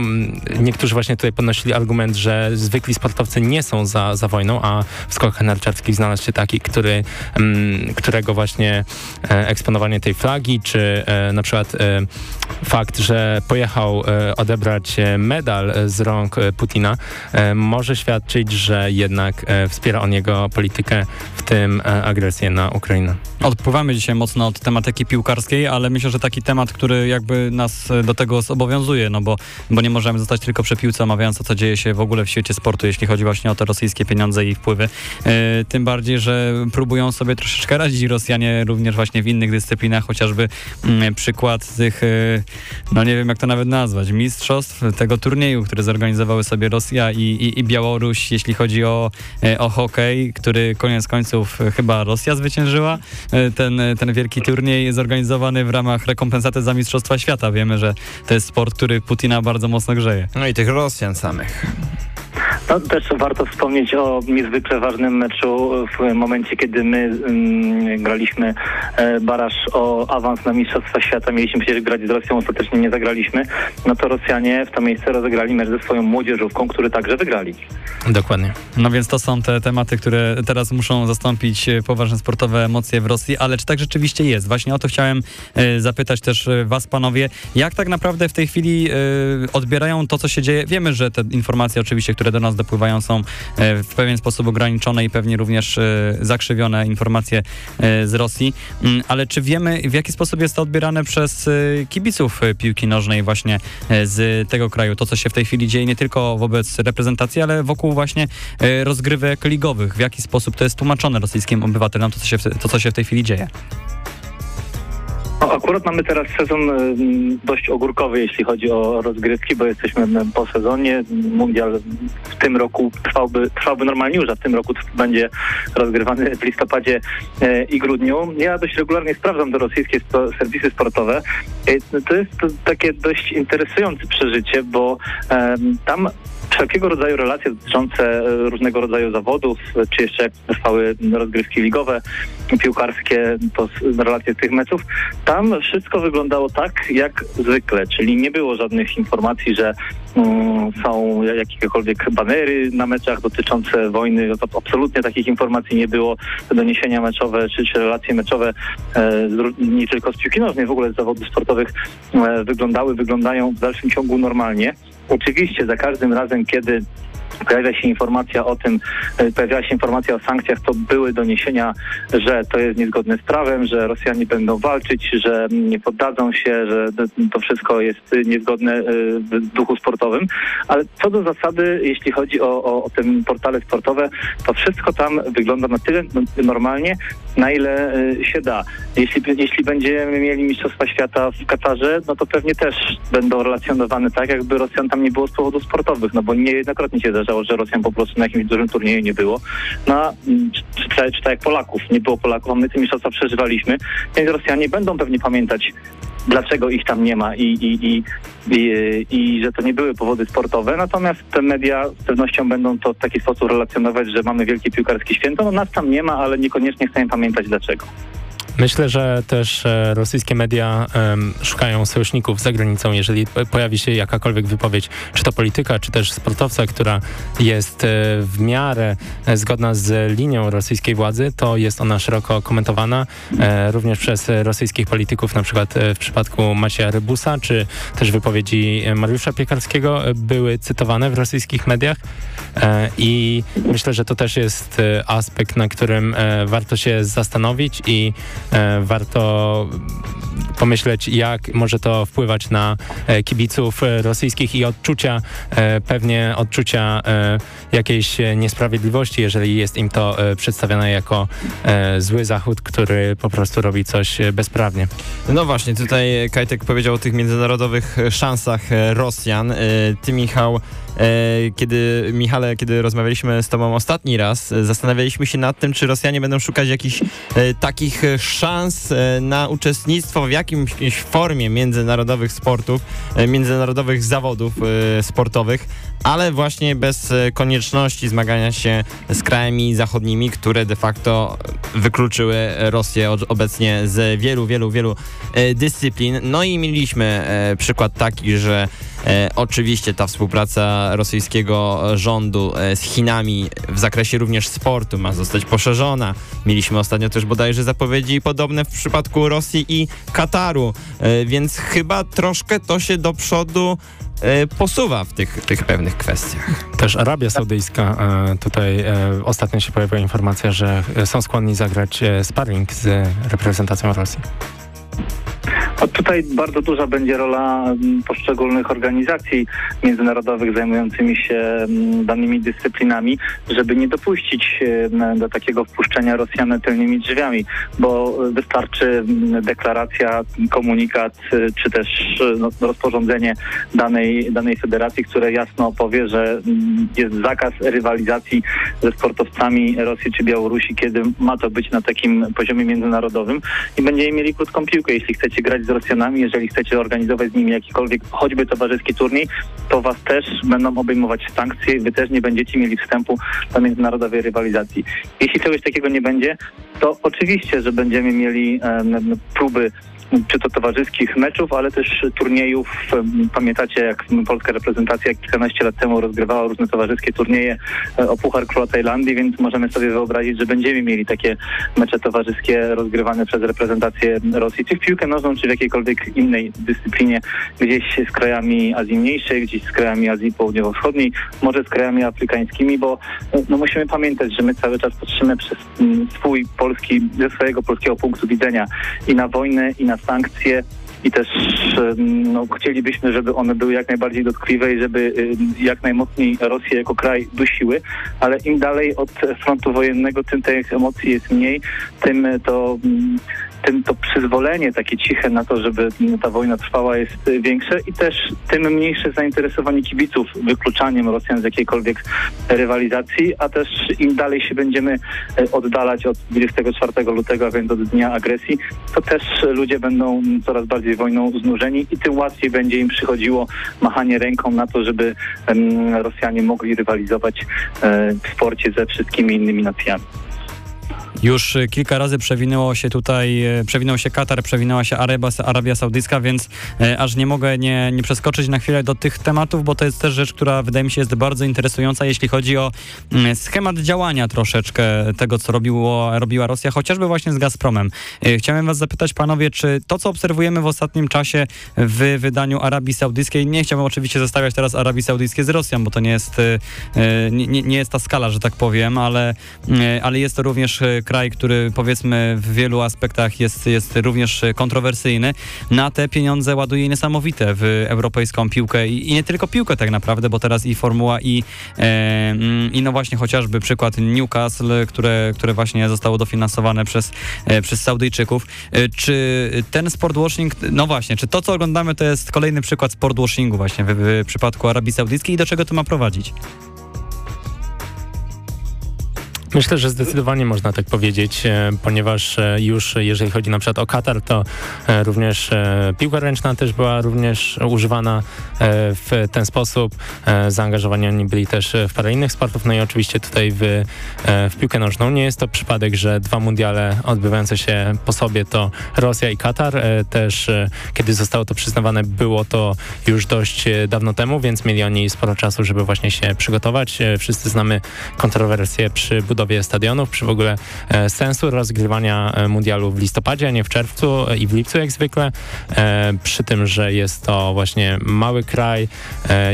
niektórzy właśnie tutaj podnosili argument, że zwykli sportowcy nie są za, za wojną, a w skokach narciarskich znalazł się taki, który, którego właśnie e, eksponowanie tej flagi, czy na przykład fakt, że pojechał odebrać medal z rąk Putina, może świadczyć, że jednak wspiera on jego politykę, w tym agresję na Ukrainę. Odpływamy dzisiaj mocno od tematyki piłkarskiej, ale myślę, że taki temat, który jakby nas do tego zobowiązuje, no bo, bo nie możemy zostać tylko przy piłce, omawiając to, co dzieje się w ogóle w świecie sportu, jeśli chodzi właśnie o te rosyjskie pieniądze i wpływy. Yy, tym bardziej, że próbują sobie troszeczkę radzić Rosjanie również właśnie w innych dyscyplinach, chociażby yy, przykład tych, yy, no nie wiem jak to nawet nazwać, mistrzostw tego turnieju, który zorganizowały sobie Rosja i, i, i Białoruś, jeśli chodzi o, o hokej, który koniec końców chyba Rosja zwyciężyła. E, ten, e, ten wielki turniej zorganizowany w ramach rekompensaty za Mistrzostwa Świata. Wiemy, że to jest sport, który Putina bardzo mocno grzeje. No i tych Rosjan samych. No, też warto wspomnieć o niezwykle ważnym meczu w momencie, kiedy my mm, graliśmy e, baraż o awans na Mistrzostwa Świata. Mieliśmy przecież grać z Rosją, ostatecznie nie zagraliśmy. No to Rosjanie w to miejsce rozegrali mecz ze swoją młodzieżówką, który także wygrali. Dokładnie. No więc to są te tematy, które teraz muszą zastąpić e, poważne sportowe emocje w Rosji, ale czy tak rzeczywiście jest? Właśnie o to chciałem e, zapytać też e, was, panowie. Jak tak naprawdę w tej chwili e, odbierają to, co się dzieje? Wiemy, że te informacje oczywiście, które do nas dopływają są e, w pewien sposób ograniczone i pewnie również e, zakrzywione informacje e, z Rosji, mm, ale czy wiemy w jaki sposób jest to odbierane przez kibiców piłki nożnej właśnie z tego kraju? To, co się w tej chwili dzieje nie tylko wobec reprezentacji, ale wokół właśnie rozgrywek ligowych. W jaki sposób to jest tłumaczone rosyjskim obywatelom, to co się, to, co się w tej chwili dzieje? No, akurat mamy teraz sezon dość ogórkowy, jeśli chodzi o rozgrywki, bo jesteśmy po sezonie. Mundial w tym roku trwałby, trwałby normalnie już, a w tym roku będzie rozgrywany w listopadzie e, i grudniu. Ja dość regularnie sprawdzam te rosyjskie serwisy sportowe. E, to jest takie dość interesujące przeżycie, bo tam wszelkiego rodzaju relacje dotyczące e, różnego rodzaju zawodów, czy jeszcze jak trwały rozgrywki ligowe, piłkarskie, to relacje tych meczów, tam wszystko wyglądało tak jak zwykle, czyli nie było żadnych informacji, że um, są jakiekolwiek banery na meczach dotyczące wojny, no absolutnie takich informacji nie było. Doniesienia meczowe czy, czy relacje meczowe e, nie tylko z piłki nożnej, w ogóle z zawodów sportowych e, wyglądały, wyglądają w dalszym ciągu normalnie. Oczywiście za każdym razem, kiedy pojawia się informacja o tym, e, pojawiała się informacja o sankcjach, to były doniesienia, że to jest niezgodne z prawem, że Rosjanie będą walczyć, że nie poddadzą się, że to wszystko jest niezgodne e, w duchu sportowym. Ale co do zasady, jeśli chodzi o, o, o te portale sportowe, to wszystko tam wygląda na tyle normalnie, na ile e, się da. Jeśli, jeśli będziemy mieli Mistrzostwa Świata w Katarze, no to pewnie też będą relacjonowane tak, jakby Rosjan tam nie było z powodów sportowych, no bo niejednokrotnie się zdarzało, że Rosjan po prostu na jakimś dużym turnieju nie było. No, mm, czy, czy, czy tak jak Polaków, nie było Polaków, a my te mistrzostwa przeżywaliśmy, więc Rosjanie będą pewnie pamiętać dlaczego ich tam nie ma i, i, i, i, i że to nie były powody sportowe. Natomiast te media z pewnością będą to w taki sposób relacjonować, że mamy wielkie piłkarskie święto. No nas tam nie ma, ale niekoniecznie chcemy pamiętać dlaczego. Myślę, że też e, rosyjskie media szukają sojuszników za granicą. Jeżeli pojawi się jakakolwiek wypowiedź, czy to polityka, czy też sportowca, która jest e, w miarę e, zgodna z linią rosyjskiej władzy, to jest ona szeroko komentowana również przez rosyjskich polityków, na przykład w przypadku Macieja Rybusa, czy też wypowiedzi Mariusza Piekarskiego były cytowane w rosyjskich mediach i myślę, że to też jest aspekt, na którym warto się zastanowić i warto pomyśleć, jak może to wpływać na e, kibiców e, rosyjskich i odczucia, pewnie odczucia jakiejś niesprawiedliwości, jeżeli jest im to przedstawiane jako zły Zachód, który po prostu robi coś bezprawnie. No właśnie, tutaj Kajtek powiedział o tych międzynarodowych szansach Rosjan. Ty, Michał, kiedy, Michale, kiedy rozmawialiśmy z tobą ostatni raz, zastanawialiśmy się nad tym, czy Rosjanie będą szukać jakichś takich szans e, na uczestnictwo w jakimś formie międzynarodowych sportów, e, międzynarodowych zawodów e, sportowych, ale właśnie bez konieczności zmagania się z krajami zachodnimi, które de facto wykluczyły Rosję obecnie z wielu, wielu, wielu dyscyplin. No i mieliśmy przykład taki, że E, oczywiście ta współpraca rosyjskiego rządu e, z Chinami w zakresie również sportu ma zostać poszerzona. Mieliśmy ostatnio też bodajże zapowiedzi podobne w przypadku Rosji i Kataru, e, więc chyba troszkę to się do przodu e, posuwa w tych, tych pewnych kwestiach. Też Arabia Saudyjska, e, tutaj e, ostatnio się pojawiła informacja, że są skłonni zagrać sparring z reprezentacją Rosji. Tutaj bardzo duża będzie rola mm, poszczególnych organizacji międzynarodowych zajmującymi się mm, danymi dyscyplinami, żeby nie dopuścić mm, do takiego wpuszczenia Rosjan tylnymi drzwiami, bo wystarczy deklaracja, komunikat, y, czy też y, no, rozporządzenie danej, danej federacji, które jasno powie, że jest zakaz rywalizacji ze sportowcami Rosji czy Białorusi, kiedy ma to być na takim poziomie międzynarodowym i będziemy mieli krótką piłkę. Jeśli chcecie grać z Rosjanami, jeżeli chcecie organizować z nimi jakikolwiek choćby towarzyski turniej, to was też będą obejmować sankcje, wy też nie będziecie mieli wstępu do międzynarodowej rywalizacji. Jeśli czegoś takiego nie będzie, to oczywiście, że będziemy mieli um, próby czy to towarzyskich meczów, ale też turniejów. Pamiętacie, jak polska reprezentacja kilkanaście lat temu rozgrywała różne towarzyskie turnieje e, o Puchar Króla Tajlandii, więc możemy sobie wyobrazić, że będziemy mieli takie mecze towarzyskie rozgrywane przez reprezentację Rosji, czy w piłkę nożną, czy w jakiejkolwiek innej dyscyplinie, gdzieś z krajami Azji Mniejszej, gdzieś z krajami Azji Południowo-Wschodniej, może z krajami afrykańskimi, bo e, no, musimy pamiętać, że my cały czas patrzymy przez swój polski, ze swojego polskiego punktu widzenia i na wojnę, i na sankcje i też no, chcielibyśmy, żeby one były jak najbardziej dotkliwe i żeby jak najmocniej Rosję jako kraj dusiły, ale im dalej od frontu wojennego, tym tych emocji jest mniej, tym to tym to przyzwolenie takie ciche na to, żeby ta wojna trwała jest większe i też tym mniejsze zainteresowanie kibiców wykluczaniem Rosjan z jakiejkolwiek rywalizacji, a też im dalej się będziemy e, oddalać od 24 lutego, a więc od dnia agresji, to też ludzie będą coraz bardziej wojną znużeni i tym łatwiej będzie im przychodziło machanie ręką na to, żeby Rosjanie mogli rywalizować e, w sporcie ze wszystkimi innymi nacjami. Już y, kilka razy przewinęło się tutaj, y, przewinął się Katar, przewinęła się Arabia, Arabia Saudyjska, więc e, aż nie mogę nie, nie przeskoczyć na chwilę do tych tematów, bo to jest też rzecz, która wydaje mi się jest bardzo interesująca, jeśli chodzi o mm, schemat działania troszeczkę tego, co robiło, robiła Rosja, chociażby właśnie z Gazpromem. Chciałem was zapytać, panowie, czy to, co obserwujemy w ostatnim czasie w wydaniu Arabii Saudyjskiej, nie chciałbym oczywiście zestawiać teraz Arabii Saudyjskiej z Rosją, bo to nie jest, nie, nie jest ta skala, że tak powiem, ale, ale jest to również kraj, który powiedzmy w wielu aspektach jest, jest również kontrowersyjny, na te pieniądze ładuje niesamowite w europejską piłkę i, i nie tylko piłkę tak naprawdę, bo teraz i Formuła i, e, i no właśnie chociażby przykład Newcastle, które, które właśnie zostało dofinansowane przez, e, przez Saudyjczyków. E, czy ten sportwashing, no właśnie, czy to co oglądamy to jest kolejny przykład sportwashingu właśnie w, w przypadku Arabii Saudyjskiej i do czego to ma prowadzić? Myślę, że zdecydowanie można tak powiedzieć, e, ponieważ e, już jeżeli chodzi na przykład o Katar, to e, również piłka ręczna też była również używana w ten sposób. Zaangażowani oni byli też w parę innych sportów, no i oczywiście tutaj w, w piłkę nożną. Nie jest to przypadek, że dwa mundiale odbywające się po sobie to Rosja i Katar. Też kiedy zostało to przyznawane, było to już dość dawno temu, więc mieli oni sporo czasu, żeby właśnie się przygotować. Wszyscy znamy kontrowersje przy budowie stadionów, przy w ogóle e, sensu rozgrywania e, mundialu w listopadzie, a nie w czerwcu i w lipcu jak zwykle. E, przy tym, że jest to właśnie mały kraj,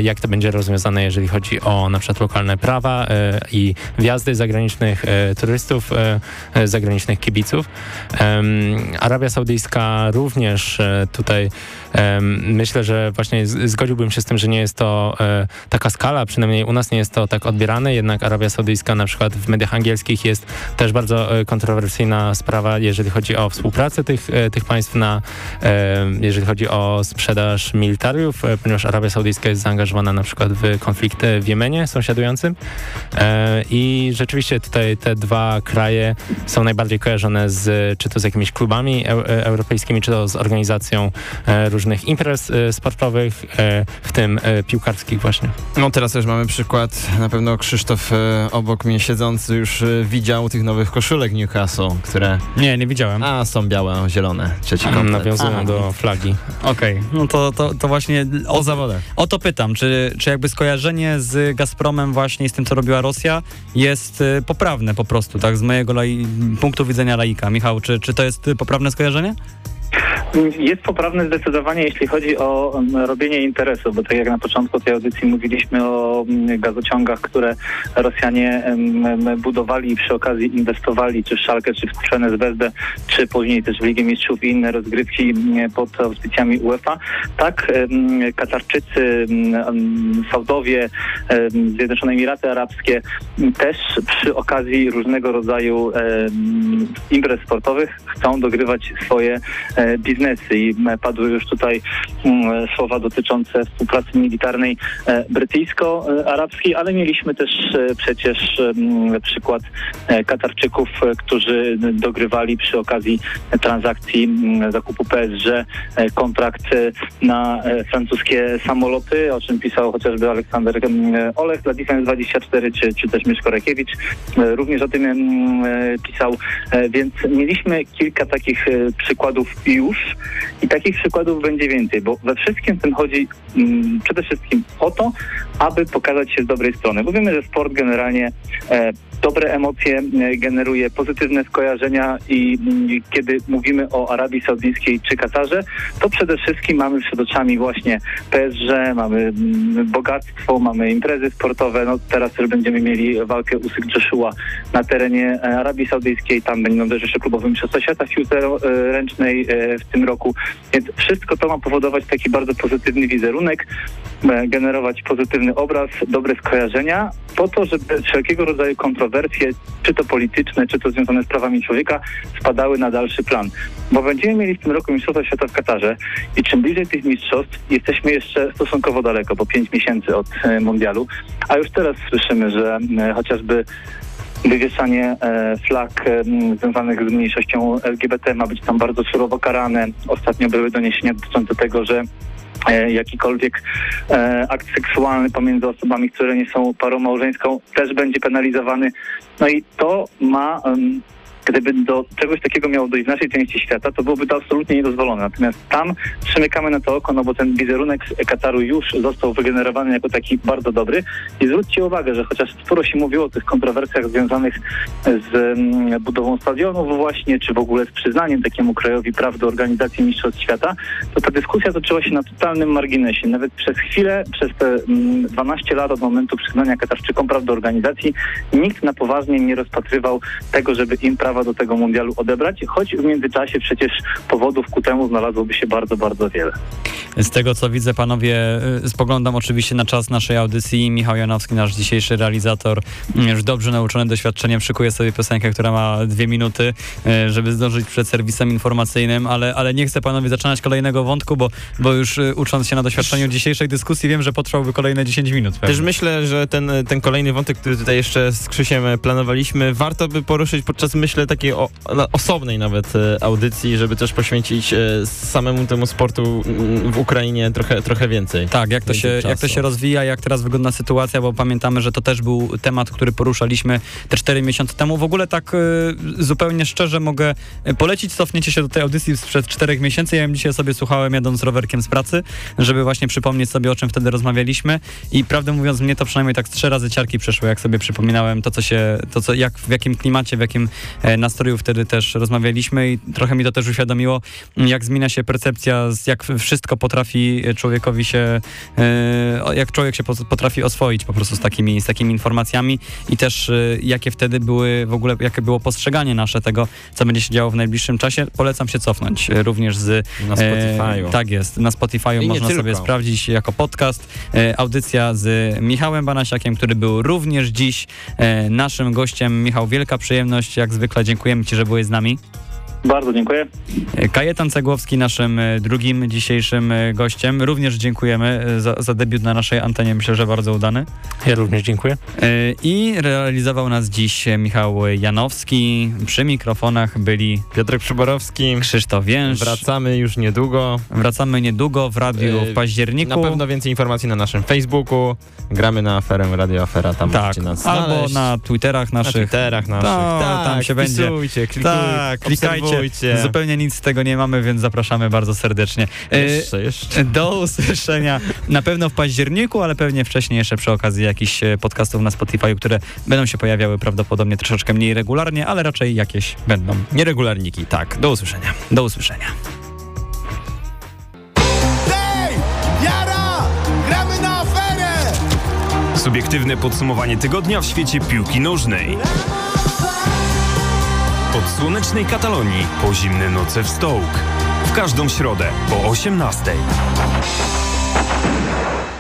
jak to będzie rozwiązane, jeżeli chodzi o na przykład lokalne prawa i wjazdy zagranicznych turystów, zagranicznych kibiców. Arabia Saudyjska również tutaj Myślę, że właśnie zgodziłbym się z tym, że nie jest to e, taka skala, przynajmniej u nas nie jest to tak odbierane, jednak Arabia Saudyjska na przykład w mediach angielskich jest też bardzo e, kontrowersyjna sprawa, jeżeli chodzi o współpracę tych, e, tych państw na, jeżeli chodzi o sprzedaż militariów, ponieważ Arabia Saudyjska jest zaangażowana na przykład w konflikt w Jemenie sąsiadującym i rzeczywiście tutaj te dwa kraje są najbardziej kojarzone z, czy to z jakimiś klubami europejskimi, czy to z organizacją różnych różnych imprez e, sportowych, e, w tym e, piłkarskich właśnie. No teraz też mamy przykład, na pewno Krzysztof obok mnie siedzący już widział tych nowych koszulek Newcastle, które... Nie, nie widziałem. A, są białe, zielone, trzeci komplet. Nawiązują do flagi. Okej, okay. no to, to, to właśnie... O, o zawodach. O to pytam, czy, czy jakby skojarzenie z Gazpromem właśnie z tym, co robiła Rosja jest poprawne po prostu, tak, z mojego punktu widzenia laika. Michał, czy, czy to jest poprawne skojarzenie? Jest poprawne zdecydowanie, jeśli chodzi o mm, robienie interesu, bo tak jak na początku tej audycji mówiliśmy o mm, gazociągach, które Rosjanie mm, budowali i przy okazji inwestowali, czy w Szalkę, czy w Zvezdę, czy później też w Ligę Mistrzów i inne rozgrywki pod auspicjami UEFA. Tak Katarczycy, Saudowie, Zjednoczone Emiraty Arabskie też przy okazji różnego rodzaju imprez sportowych chcą dogrywać swoje biznesy i padły już tutaj mm, słowa dotyczące współpracy militarnej e, brytyjsko-arabskiej, ale mieliśmy też e, przecież mm, przykład Katarczyków, którzy dogrywali przy okazji transakcji mm, zakupu PSG kontrakt na francuskie samoloty, o czym pisał chociażby Aleksander Olech dla Defense 24 czy, czy też Mieszko Rekiewicz. Również o tym pisał, więc mieliśmy kilka takich przykładów już i takich przykładów będzie więcej, bo we wszystkim tym chodzi mm, przede wszystkim o to, aby pokazać się z dobrej strony. Bo wiemy, że sport generalnie e, dobre emocje e, generuje, pozytywne skojarzenia i mm, kiedy mówimy o Arabii Saudyjskiej czy Katarze, to przede wszystkim mamy przed oczami właśnie PSG, mamy mm, bogactwo, mamy imprezy sportowe, no teraz też będziemy mieli walkę Usyk Joshua na terenie e, Arabii Saudyjskiej, tam będą też jeszcze klubowe mistrzostwa świata w piłce ręcznej w tym roku, więc wszystko to ma powodować taki bardzo pozytywny wizerunek, generować pozytywny obraz, dobre skojarzenia, po to, żeby wszelkiego rodzaju kontrowersje, czy to polityczne, czy to związane z prawami człowieka, spadały na dalszy plan. Bo będziemy mieli w tym roku Mistrzostwa Świata w Katarze i czym bliżej tych mistrzostw, jesteśmy jeszcze stosunkowo daleko, po pięć miesięcy od e, mundialu, a już teraz słyszymy, że e, chociażby wywieszanie e, flag e, związanych z mniejszością LGBT ma być tam bardzo surowo karane. Ostatnio były doniesienia dotyczące tego, że e, jakikolwiek akt seksualny pomiędzy osobami, które nie są parą małżeńską też będzie penalizowany. No i to ma Gdyby do czegoś takiego miało dojść w naszej części świata, to byłoby to absolutnie niedozwolone. Natomiast tam przymykamy na to oko, no bo ten wizerunek Kataru już został wygenerowany jako taki bardzo dobry. I zwróćcie uwagę, że chociaż sporo się mówiło o tych kontrowersjach związanych z mm, budową stadionów właśnie, czy w ogóle z przyznaniem takiemu krajowi praw do organizacji Mistrzostw Świata, to ta dyskusja toczyła się na totalnym marginesie. Nawet przez chwilę, przez te 12 mm, lat od momentu przyznania Katarczykom praw do organizacji, nikt na poważnie nie rozpatrywał tego, żeby im prawo prawa do tego mundialu odebrać, choć w międzyczasie przecież powodów ku temu znalazłoby się bardzo, bardzo wiele. Z tego co widzę, panowie, y, spoglądam oczywiście na czas naszej audycji. Michał Janowski, nasz dzisiejszy realizator, y, już dobrze nauczony doświadczeniem, szykuje sobie piosenkę, która ma dwie minuty, y, żeby zdążyć przed serwisem informacyjnym, ale, ale nie chcę panowie zaczynać kolejnego wątku, bo, bo już ucząc się na doświadczeniu dzisiejszej dyskusji, wiem, że potrwałby kolejne 10 minut. pewnie. Też myślę, że ten, ten kolejny wątek, który tutaj jeszcze z Krzysiem planowaliśmy, warto by poruszyć podczas, myślę, takiej o, osobnej nawet e, audycji, żeby też poświęcić e, samemu temu sportu w Ukrainie trochę, trochę więcej. Tak, jak to, się, jak to się rozwija, jak teraz wygląda sytuacja, bo pamiętamy, że to też był temat, który poruszaliśmy te 4 miesiące temu. W ogóle tak y, zupełnie szczerze mogę polecić, cofnięcie się do tej audycji sprzed 4 miesięcy. Ja ją dzisiaj sobie słuchałem jadąc rowerkiem z pracy, żeby właśnie przypomnieć sobie, o czym wtedy rozmawialiśmy i prawdę mówiąc, mnie to przynajmniej tak trzy razy ciarki przeszło, jak sobie przypominałem to, co się, to co, jak, w jakim klimacie, w jakim e, nastroju wtedy też rozmawialiśmy i trochę mi to też uświadomiło, jak zmienia się percepcja, jak wszystko potrafi człowiekowi się, e, jak człowiek się potrafi oswoić po prostu z takimi, z takimi informacjami i też e, jakie wtedy były w ogóle, jakie było postrzeganie nasze tego, co będzie się działo w najbliższym czasie. Polecam się cofnąć również z Na Spotify'u. Tak jest, na Spotify'u można tylko. sobie sprawdzić jako podcast. Audycja z Michałem Banasiakiem, który był również dziś naszym gościem. Michał, wielka przyjemność, jak zwykle dziękujemy Ci, że byłeś z nami. Bardzo dziękuję. Kajetan Cegłowski, naszym e, drugim dzisiejszym e, gościem. Również dziękujemy e, za, za debiut na naszej antenie, myślę, że bardzo udany. Ja również dziękuję. I realizował nas dziś Michał Janowski. Przy mikrofonach byli Piotrek Przyborowski, Krzysztof Więż. wracamy już niedługo. Wracamy niedługo w radiu w październiku. Na pewno więcej informacji na naszym Facebooku. Gramy na aferę Radio Afera, tam tak, możecie nas albo znaleźć. na Twitterach na naszych. Twitterach naszych. No, tak, tam się będzie. wpisujcie, klikuj, Tak, klikajcie. Zupełnie nic z tego nie mamy, więc zapraszamy bardzo serdecznie. E, Jeszcze, jeszcze. <laughs> Do usłyszenia na pewno w październiku, ale pewnie wcześniej jeszcze przy okazji jakichś e, podcastów na Spotify, które będą się pojawiały prawdopodobnie troszeczkę mniej regularnie, ale raczej jakieś będą. Nieregularniki, tak. Do usłyszenia. Do usłyszenia. Hej! Jara! Gramy na aferę! Subiektywne podsumowanie tygodnia w świecie piłki nożnej. Od słonecznej Katalonii po zimne noce w Stołk. W każdą środę po 18.